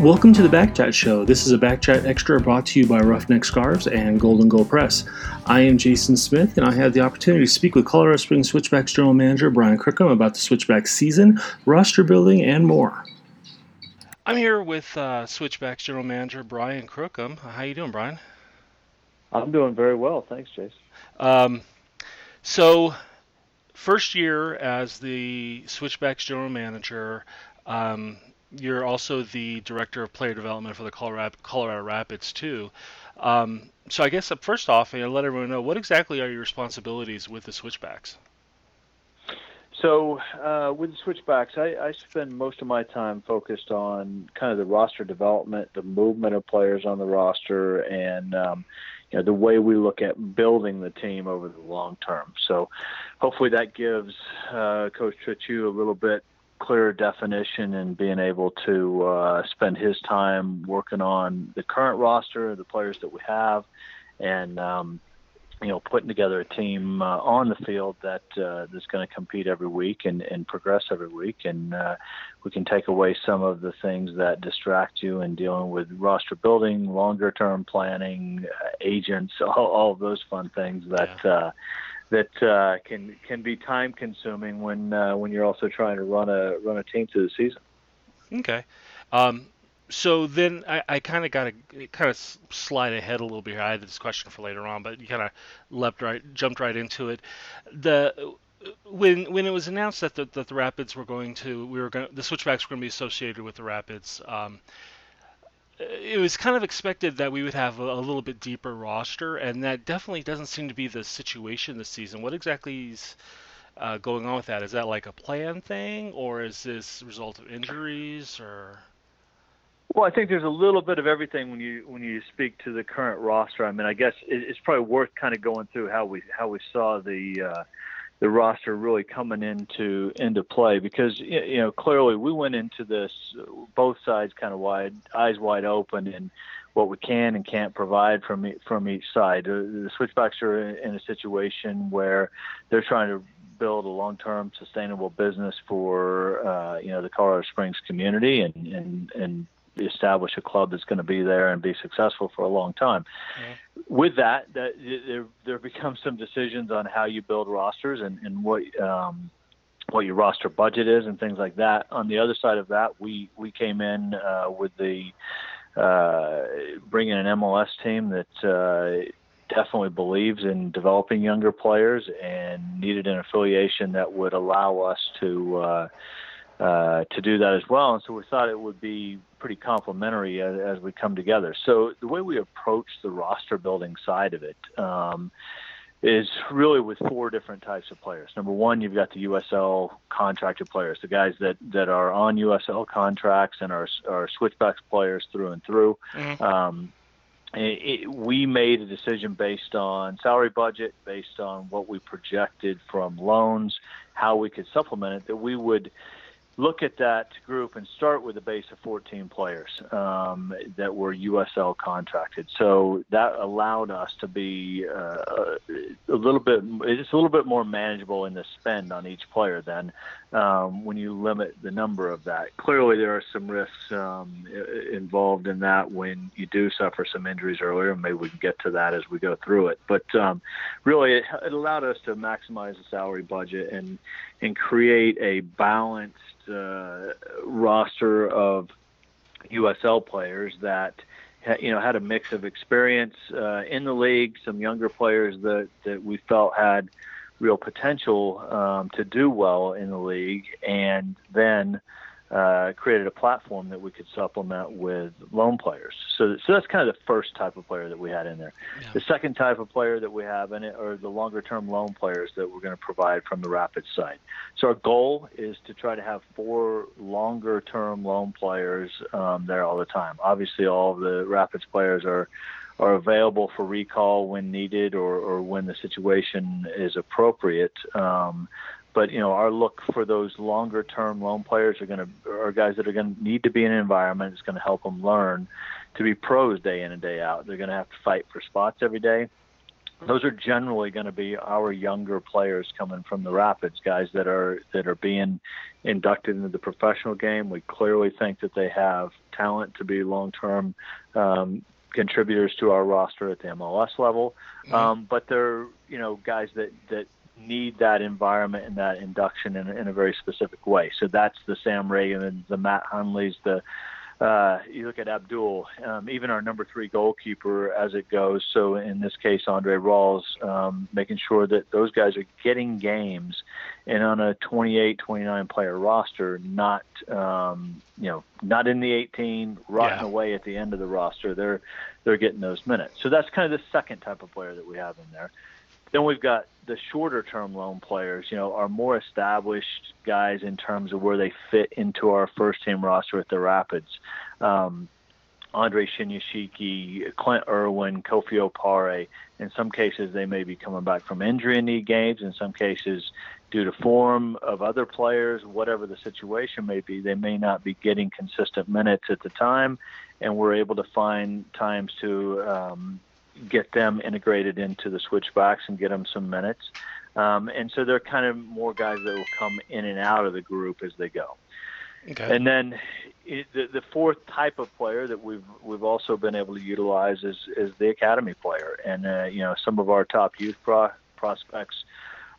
Welcome to the Backchat Show. This is a Backchat Extra brought to you by Roughneck Scarves and Golden Goal Press. I am Jason Smith, and I had the opportunity to speak with Colorado Springs Switchbacks General Manager Brian Crookham about the Switchback season, roster building, and more. I'm here with uh, Switchbacks General Manager Brian Crookham. How you doing, Brian? I'm doing very well, thanks, Jason. Um, so, first year as the Switchbacks General Manager. Um, you're also the director of player development for the Colorado, Rapids too. Um, so I guess uh, first off, you know, let everyone know what exactly are your responsibilities with the Switchbacks. So uh, with the Switchbacks, I, I, spend most of my time focused on kind of the roster development, the movement of players on the roster, and um, you know the way we look at building the team over the long term. So hopefully that gives uh, Coach Trittschuh a little bit clearer definition and being able to uh, spend his time working on the current roster, the players that we have, and um, you know putting together a team uh, on the field that uh, that's going to compete every week and, and progress every week, and uh, we can take away some of the things that distract you in dealing with roster building, longer term planning, uh, agents, all, all of those fun things that. Yeah uh, that uh, can can be time consuming when uh, when you're also trying to run a run a team through the season. Okay. Um, so then I, I kind of got to kind of slide ahead a little bit here. I had this question for later on, but you kind of leapt right, jumped right into it. The when when it was announced that the, that the Rapids were going to we were going the Switchbacks were going to be associated with the Rapids. Um, it was kind of expected that we would have a, a, little bit deeper roster, and that definitely doesn't seem to be the situation this season. What exactly is uh, going on with that? Is that like a plan thing, or is this result of injuries, or? Well, I think there's a little bit of everything when you when you speak to the current roster. I mean, I guess it's probably worth kind of going through how we how we saw the uh, the roster really coming into into play because you know clearly we went into this both sides kind of wide eyes wide open and what we can and can't provide from from each side. The Switchbacks are in a situation where they're trying to build a long-term sustainable business for uh, you know the Colorado Springs community and and and establish a club that's going to be there and be successful for a long time. Mm-hmm. With that, that there there becomes some decisions on how you build rosters and and what um, what your roster budget is and things like that. On the other side of that, we we came in uh, with the uh, bringing an MLS team that. Uh, definitely believes in developing younger players and needed an affiliation that would allow us to uh, to do that as well. And so we thought it would be pretty complementary as, as, we come together. So the way we approach the roster building side of it um, is really with four different types of players. Number one, you've got the USL contracted players, the guys that, that are on USL contracts and are, are switchbacks players through and through. Mm-hmm. Um, it, it, we made a decision based on salary budget, based on what we projected from loans, how we could supplement it, that we would – look at that group and start with a base of 14 players um, that were USL contracted. So that allowed us to be uh, a little bit, it's a little bit more manageable in the spend on each player than um, when you limit the number of that. Clearly, there are some risks um, involved in that when you do suffer some injuries earlier, maybe we can get to that as we go through it. But um, really, it, it allowed us to maximize the salary budget and and create a balanced uh, roster of USL players that you know had a mix of experience uh, in the league, some younger players that that we felt had real potential um, to do well in the league, and then uh, created a platform that we could supplement with loan players. So, so that's kind of the first type of player that we had in there. Yeah. The second type of player that we have in it are the longer term loan players that we're going to provide from the Rapids side. So our goal is to try to have four longer term loan players um, there all the time. Obviously, all of the Rapids players are are available for recall when needed or, or when the situation is appropriate. Um, but you know, our look for those longer term loan players are going to are guys that are going to need to be in an environment that's going to help them learn to be pros day in and day out. They're going to have to fight for spots every day. those are generally going to be our younger players coming from the Rapids, guys that are that are being inducted into the professional game. We clearly think that they have talent to be long-term um, contributors to our roster at the MLS level, mm-hmm. um, but they're you know guys that that need that environment and that induction in, in a very specific way. So that's the Sam Raben, the Matt Hundleys, the uh, you look at Abdul, um, even our number three goalkeeper as it goes. So in this case, Andre Rawls, um, making sure that those guys are getting games and on a 28, 29 player roster, not um, you know not in the 18, rotting yeah. away at the end of the roster. They're they're getting those minutes. So that's kind of the second type of player that we have in there. Then we've got the shorter term loan players, you know, are more established guys in terms of where they fit into our first team roster at the Rapids. Um, Andre Shinyashiki, Clint Irwin, Kofi Opare. In some cases, they may be coming back from injury and need games. In some cases, due to form of other players, whatever the situation may be, they may not be getting consistent minutes at the time. And we're able to find times to um, get them integrated into the switchbacks and get them some minutes. Um, and so they're kind of more guys that will come in and out of the group as they go. Okay. And then it, the, the fourth type of player that we've we've also been able to utilize is is the academy player, and uh, you know some of our top youth pro- prospects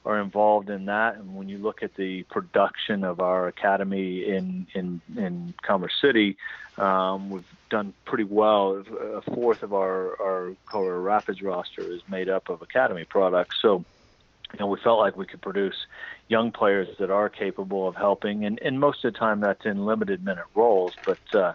are involved in that. And when you look at the production of our academy in in in Commerce City, um, we've done pretty well. A fourth of our our Colorado Rapids roster is made up of academy products. So, you know, we felt like we could produce young players that are capable of helping, and, and most of the time that's in limited minute roles, but uh,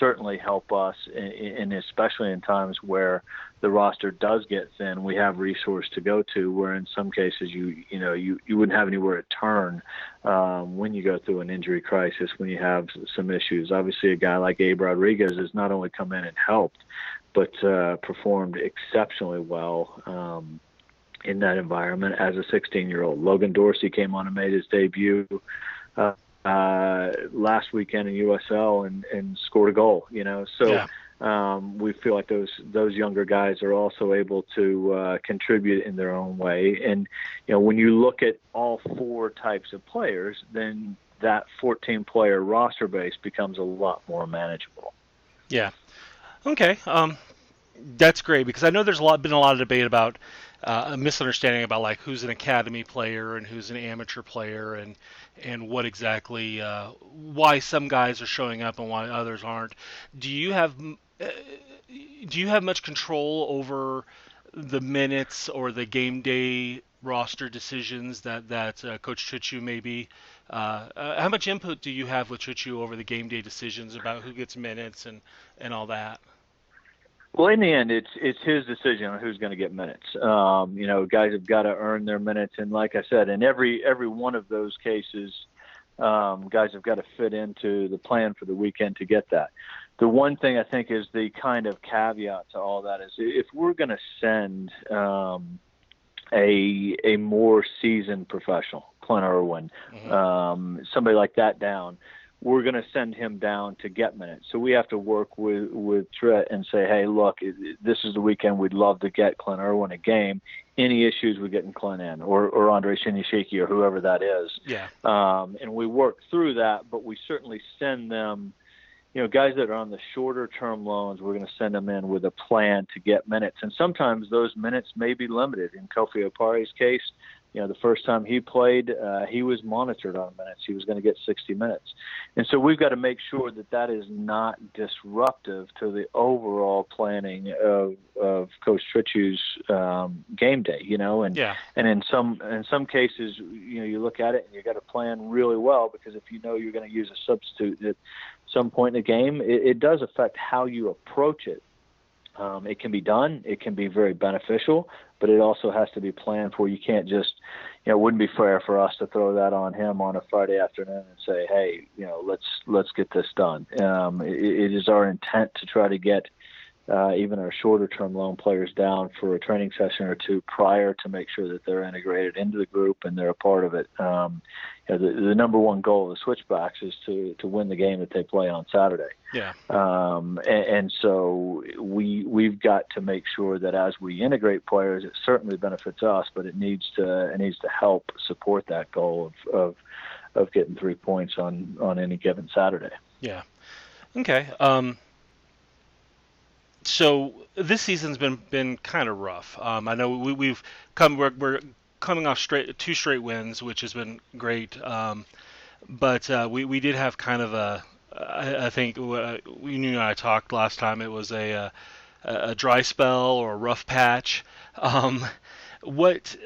certainly help us, and especially in times where the roster does get thin, we have resource to go to. Where in some cases you you know you you wouldn't have anywhere to turn um, when you go through an injury crisis, when you have some issues. Obviously, a guy like Abe Rodriguez has not only come in and helped, but uh, performed exceptionally well. Um, in that environment as a 16 year old. Logan Dorsey came on and made his debut uh, uh, last weekend in USL and, and scored a goal, you know, so yeah. um, we feel like those, those younger guys are also able to uh, contribute in their own way. And, you know, when you look at all four types of players, then that 14 player roster base becomes a lot more manageable. Yeah. Okay. Um, that's great because I know there's a lot been a lot of debate about uh, a misunderstanding about like who's an academy player and who's an amateur player and and what exactly uh, why some guys are showing up and why others aren't. Do you have uh, do you have much control over the minutes or the game day roster decisions that that uh, Coach Trittschuh maybe? Uh, uh, how much input do you have with Trittschuh over the game day decisions about who gets minutes and and all that? Well, in the end, it's it's his decision on who's going to get minutes. Um, you know, guys have got to earn their minutes, and like I said, in every every one of those cases, um, guys have got to fit into the plan for the weekend to get that. The one thing I think is the kind of caveat to all that is if we're going to send um, a a more seasoned professional, Clint Irwin, mm-hmm. um, somebody like that down we're going to send him down to get minutes. So we have to work with with Trent and say, hey, look, this is the weekend. We'd love to get Clint Irwin a game. Any issues with getting Clint in, or or Andre Shinyashiki, or whoever that is. Yeah. Um, and we work through that, but we certainly send them. You know, guys that are on the shorter term loans, we're going to send them in with a plan to get minutes. And sometimes those minutes may be limited. In Kofi Opare's case, you know, the first time he played, uh, he was monitored on minutes. He was going to get 60 minutes. And so we've got to make sure that that is not disruptive to the overall planning of, of Coach Trittschuh's um, game day, you know, and, yeah. and in some, in some cases, you know, you look at it and you got to plan really well because if you know you're going to use a substitute at some point in the game, it, it does affect how you approach it. Um, it can be done. It can be very beneficial, but it also has to be planned for. You can't just, you know, it wouldn't be fair for us to throw that on him on a Friday afternoon and say, hey, you know, let's let's get this done. Um, it, it is our intent to try to get uh, even our shorter term loan players down for a training session or two prior to make sure that they're integrated into the group and they're a part of it. Um, you know, the, the number one goal of the switchbacks is to to win the game that they play on Saturday. Yeah. Um, and, and so we we've got to make sure that as we integrate players, it certainly benefits us, but it needs to it needs to help support that goal of of, of getting three points on on any given Saturday. Yeah. Okay. Um, so this season's been been kind of rough. Um, I know we, we've come we're, we're coming off straight two straight wins, which has been great. Um, but uh, we we did have kind of a I, I think uh, we knew and I talked last time. It was a uh, a, a dry spell or a rough patch. Um, what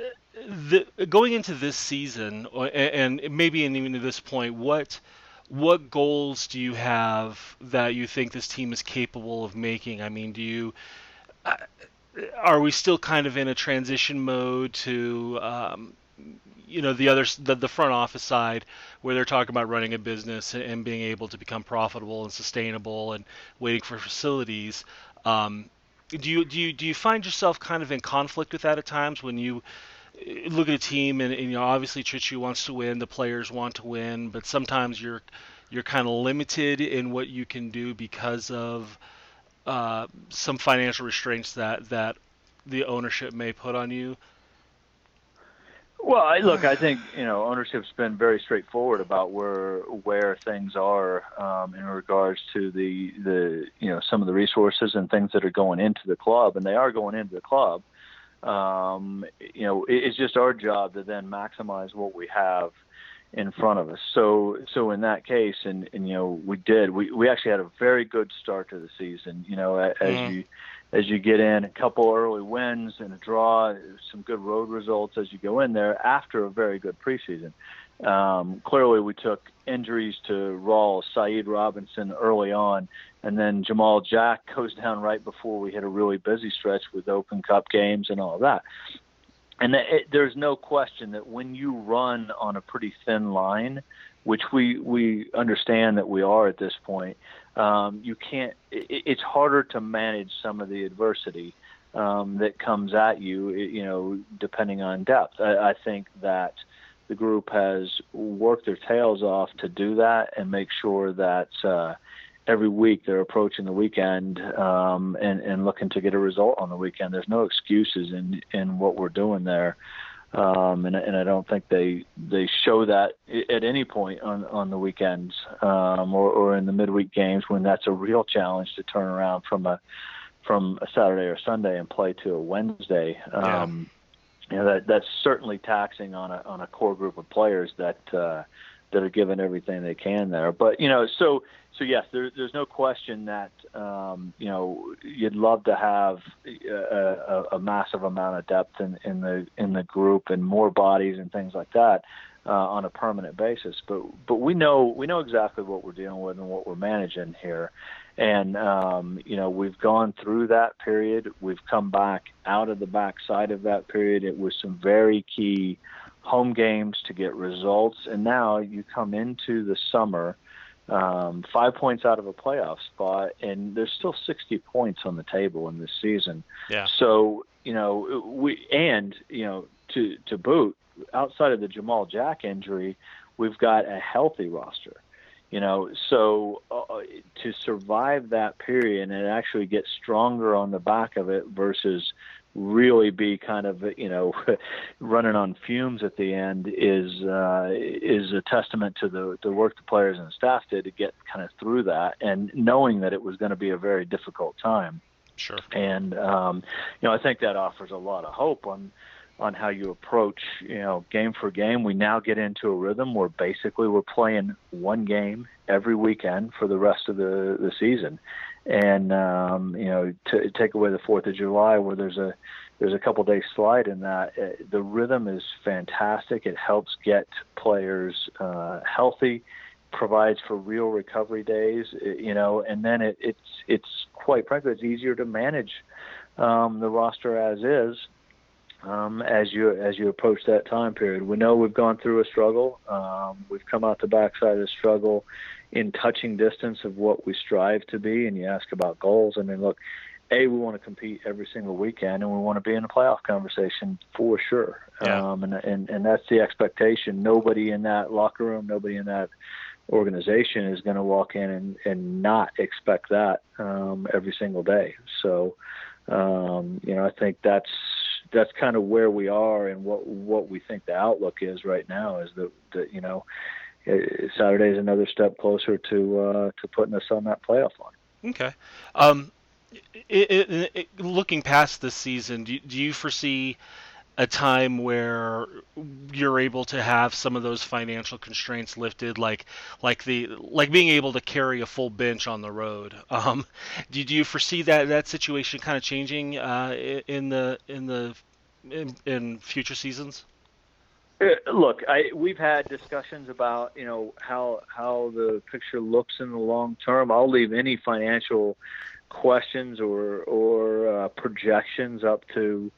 the going into this season and maybe even to this point, what what goals do you have that you think this team is capable of making? I mean, do you uh, are we still kind of in a transition mode to um, you know the other the, the front office side where they're talking about running a business and being able to become profitable and sustainable and waiting for facilities um, do you do you do you find yourself kind of in conflict with that at times when you look at a team and, and you know obviously Trittschuh wants to win, the players want to win, but sometimes you're you're kind of limited in what you can do because of uh, some financial restraints that that the ownership may put on you. Well, I, look, I think you know ownership's been very straightforward about where where things are um, in regards to the the you know some of the resources and things that are going into the club, and they are going into the club um, you know, it's just our job to then maximize what we have in front of us. So, so in that case, and, and you know, we did. We we actually had a very good start to the season. You know, as mm. you as you get in a couple early wins and a draw, some good road results as you go in there after a very good preseason. Um, clearly, we took injuries to Rawls, Saeed Robinson early on, and then Jamal Jack goes down right before we hit a really busy stretch with Open Cup games and all that. And it, there's no question that when you run on a pretty thin line, which we we understand that we are at this point, um, you can't. It, it's harder to manage some of the adversity um, that comes at you. You know, depending on depth. I, I think that the group has worked their tails off to do that and make sure that uh, every week they're approaching the weekend um, and, and looking to get a result on the weekend. There's no excuses in in what we're doing there. Um, and, and I don't think they they show that at any point on on the weekends um, or, or in the midweek games when that's a real challenge to turn around from a from a Saturday or Sunday and play to a Wednesday. Um, you know that that's certainly taxing on a on a core group of players that uh, that are giving everything they can there. But you know, so so yes, there, there's no question that um, you know you'd love to have a, a, a massive amount of depth in, in the in the group and more bodies and things like that uh, on a permanent basis. But but we know we know exactly what we're dealing with and what we're managing here, and um, you know we've gone through that period. We've come back out of the backside of that period. It was some very key home games to get results, and now you come into the summer. Um, five points out of a playoff spot, and there's still 60 points on the table in this season. Yeah. So you know we and you know to to boot, outside of the Jamal Jack injury, we've got a healthy roster. You know, so uh, to survive that period and actually get stronger on the back of it versus really be kind of you know running on fumes at the end is uh, is a testament to the the work the players and the staff did to get kind of through that and knowing that it was going to be a very difficult time. Sure. And um, you know, I think that offers a lot of hope on on how you approach, you know, game for game. We now get into a rhythm where basically we're playing one game every weekend for the rest of the the season, and um, you know, to take away the Fourth of July where there's a there's a couple days slide in that. Uh, the rhythm is fantastic. It helps get players uh, healthy, provides for real recovery days, uh, you know, and then it, it's it's quite frankly it's easier to manage um, the roster as is um, as you as you approach that time period. We know we've gone through a struggle. Um, we've come out the backside of the struggle in touching distance of what we strive to be. And you ask about goals. I mean, look, a we want to compete every single weekend, and we want to be in the playoff conversation for sure. Yeah. Um, and and and that's the expectation. Nobody in that locker room, nobody in that organization is going to walk in and, and not expect that um, every single day. So, um, you know, I think that's that's kind of where we are and what what we think the outlook is right now is that that you know Saturday is another step closer to uh, to putting us on that playoff line. Okay. Um, it, it, it, looking past this season, do, do you foresee a time where you're able to have some of those financial constraints lifted, like like the like being able to carry a full bench on the road. Um, do, do you foresee that that situation kind of changing uh, in the in the in, in future seasons? Uh, look, I, we've had discussions about you know how how the picture looks in the long term. I'll leave any financial questions or or uh, projections up to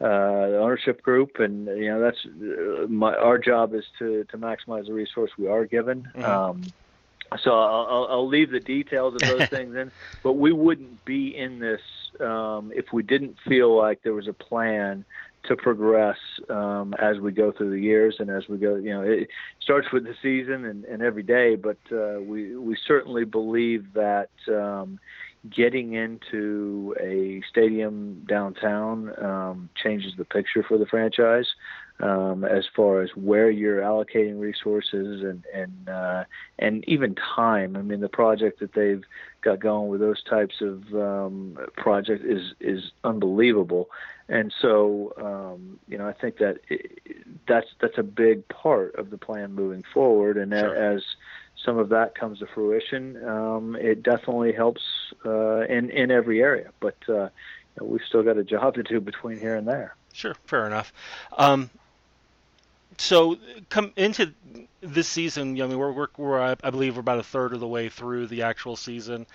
uh, the ownership group, and you know that's uh, my our job is to to maximize the resource we are given. Mhm. Um, so I'll, I'll, I'll leave the details of those things in, but we wouldn't be in this um, if we didn't feel like there was a plan to progress um, as we go through the years and as we go. You know, it starts with the season and, and every day, but uh, we we certainly believe that. Getting into a stadium downtown um, changes the picture for the franchise um, as far as where you're allocating resources and and uh, and even time. I mean, the project that they've got going with those types of um, project is is unbelievable. And so, um, you know, I think that it, that's that's a big part of the plan moving forward. And Sure. as some of that comes to fruition, um, it definitely helps uh, in in every area. But uh, we've still got a job to do between here and there. Sure, fair enough. Um, so come into this season. I mean, we're, we're, we're I I believe we're about a third of the way through the actual season,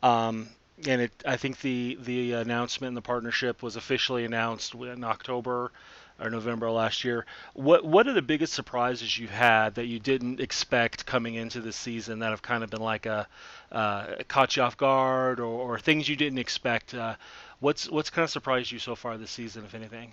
um, and it I think the the announcement and the partnership was officially announced in October or November last year. What what are the biggest surprises you had that you didn't expect coming into the season that have kind of been like a uh, caught you off guard or, or things you didn't expect? Uh, what's what's kind of surprised you so far this season, if anything?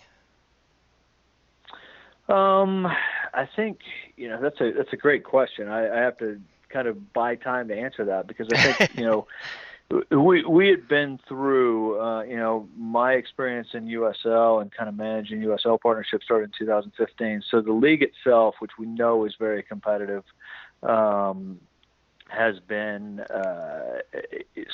Um, I think you know that's a that's a great question. I, I have to kind of buy time to answer that because I think you know we we had been through uh, you know my experience in USL and kind of managing USL partnerships started in 2015. So the league itself, which we know is very competitive, um, has been uh,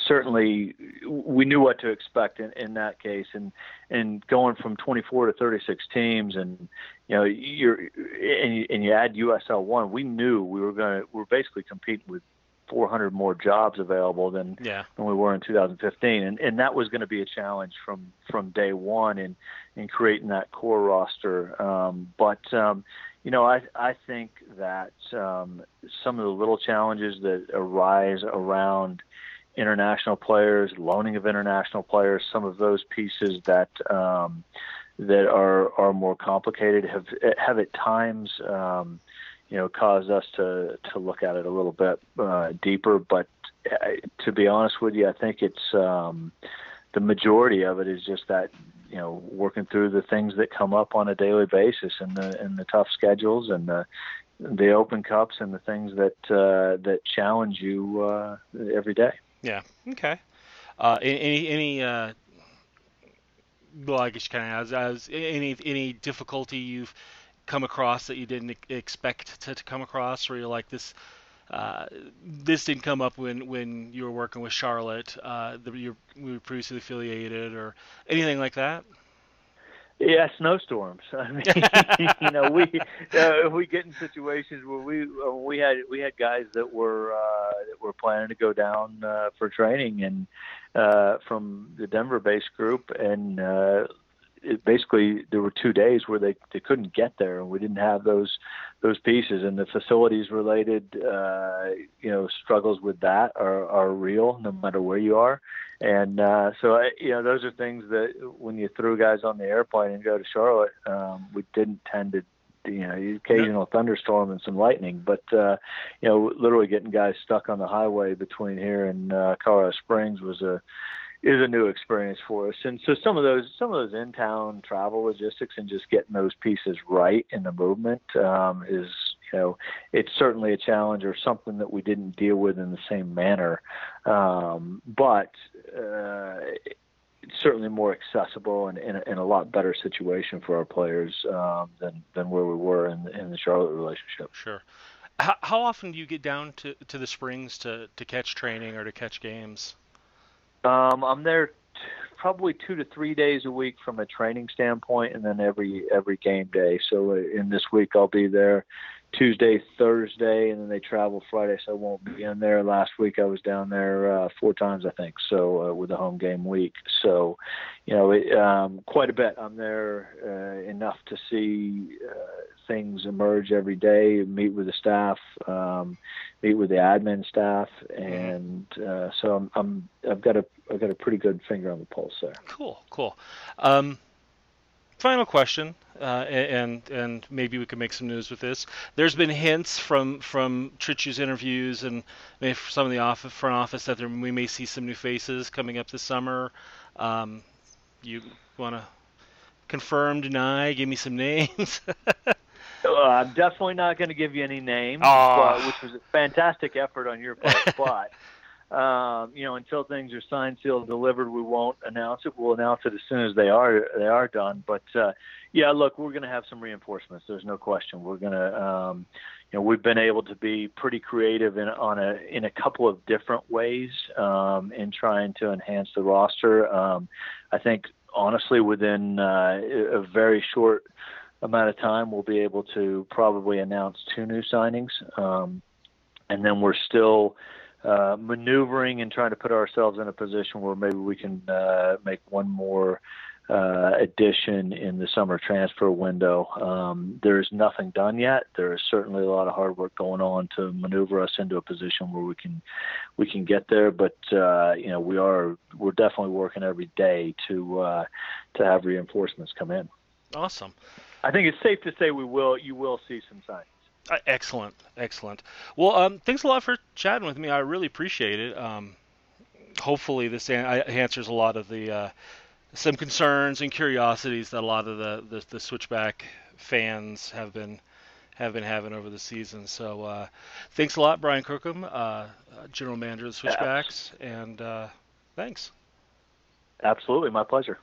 certainly we knew what to expect in, in that case, and and going from 24 to 36 teams, and you know you're and you, and you add USL one, we knew we were going to we're basically competing with 400 more jobs available than Yeah. than we were in 2015, and and that was going to be a challenge from from day one in in creating that core roster. Um, but um, you know, I I think that um, some of the little challenges that arise around international players, loaning of international players, some of those pieces that um, that are are more complicated have have at times. You know, caused us to to look at it a little bit uh, deeper. But uh, to be honest with you, I think it's um, the majority of it is just that you know working through the things that come up on a daily basis and the and the tough schedules and the the open cups and the things that uh, that challenge you uh, every day. Yeah. Okay. Uh, any any uh, well, I guess kind of as, as any any difficulty you've come across that you didn't expect to, to come across, where you're like this. Uh, this didn't come up when, when you were working with Charlotte, uh, you we were previously affiliated, or anything like that. Yeah, snowstorms. I mean, you know, we uh, we get in situations where we uh, we had we had guys that were uh, that were planning to go down uh, for training and uh, from the Denver-based group, and uh, it basically there were two days where they they couldn't get there, and we didn't have those those pieces, and the facilities related uh, you know struggles with that are are real no matter where you are. And uh, so, I, you know, those are things that when you threw guys on the airplane and go to Charlotte, um, we didn't tend to, you know, occasional thunderstorm and some lightning, but uh, you know, literally getting guys stuck on the highway between here and uh, Colorado Springs was a is a new experience for us. And so some of those some of those in town travel logistics and just getting those pieces right in the movement um, is you know it's certainly a challenge or something that we didn't deal with in the same manner. Um, but uh, it's certainly more accessible and in a, lot better situation for our players um, than than where we were in, in the Charlotte relationship. Sure. How, how often do you get down to, to the Springs to, to catch training or to catch games? Um, I'm there t- probably two to three days a week from a training standpoint, and then every every game day. So uh, in this week, I'll be there Tuesday, Thursday, and then they travel Friday, so I won't be in there. Last week I was down there uh, four times, I think, so uh, with the home game week. So, you know, it, um, quite a bit. I'm there uh, enough to see uh, things emerge every day, meet with the staff, um, meet with the admin staff, and uh, so I'm, I'm I've got a I've got a pretty good finger on the pulse there. Cool, cool. Um, final question, uh, and and maybe we can make some news with this. There's been hints from from Tritch's interviews and maybe some of the office, front office that there, we may see some new faces coming up this summer. Um, you want to confirm, deny, give me some names? Uh, I'm definitely not going to give you any names, but, which was a fantastic effort on your part. but um, you know, until things are signed, sealed, delivered, we won't announce it. We'll announce it as soon as they are they are done. But uh, yeah, look, we're going to have some reinforcements. There's no question. We're going to, um, you know, we've been able to be pretty creative in on a in a couple of different ways um, in trying to enhance the roster. Um, I think honestly, within uh, a very short amount of time, we'll be able to probably announce two new signings. Um, and then we're still uh, maneuvering and trying to put ourselves in a position where maybe we can uh, make one more uh, addition in the summer transfer window. Um, there is nothing done yet. There is certainly a lot of hard work going on to maneuver us into a position where we can we can get there. But uh, you know we are we're definitely working every day to uh, to have reinforcements come in. awesome. I think it's safe to say we will. You will see some signs. Uh, excellent, excellent. Well, um, thanks a lot for chatting with me. I really appreciate it. Um, hopefully, this an- answers a lot of the uh, some concerns and curiosities that a lot of the, the, the Switchback fans have been have been having over the season. So, uh, thanks a lot, Brian Crookham, uh, General Manager of the Switchbacks, and uh, thanks. Absolutely, my pleasure.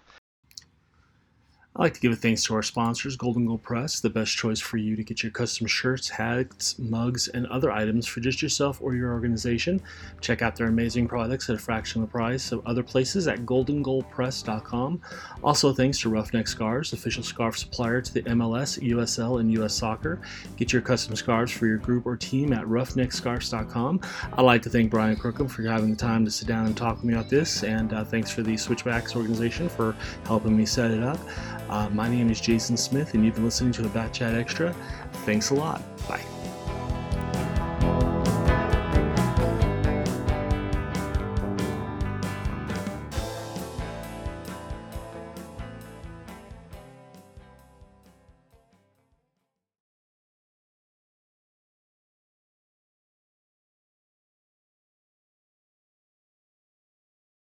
I'd like to give a thanks to our sponsors, Golden Goal Press, the best choice for you to get your custom shirts, hats, mugs, and other items for just yourself or your organization. Check out their amazing products at a fraction of the price of other places at goldengoalpress.com. Also, thanks to Roughneck Scarves, official scarf supplier to the MLS, USL, and US Soccer. Get your custom scarves for your group or team at roughneckscarves.com. I'd like to thank Brian Crookham for having the time to sit down and talk with me about this, and uh, thanks for the Switchbacks organization for helping me set it up. Uh, my name is Jason Smith, and you've been listening to a Backchat Extra. Thanks a lot. Bye.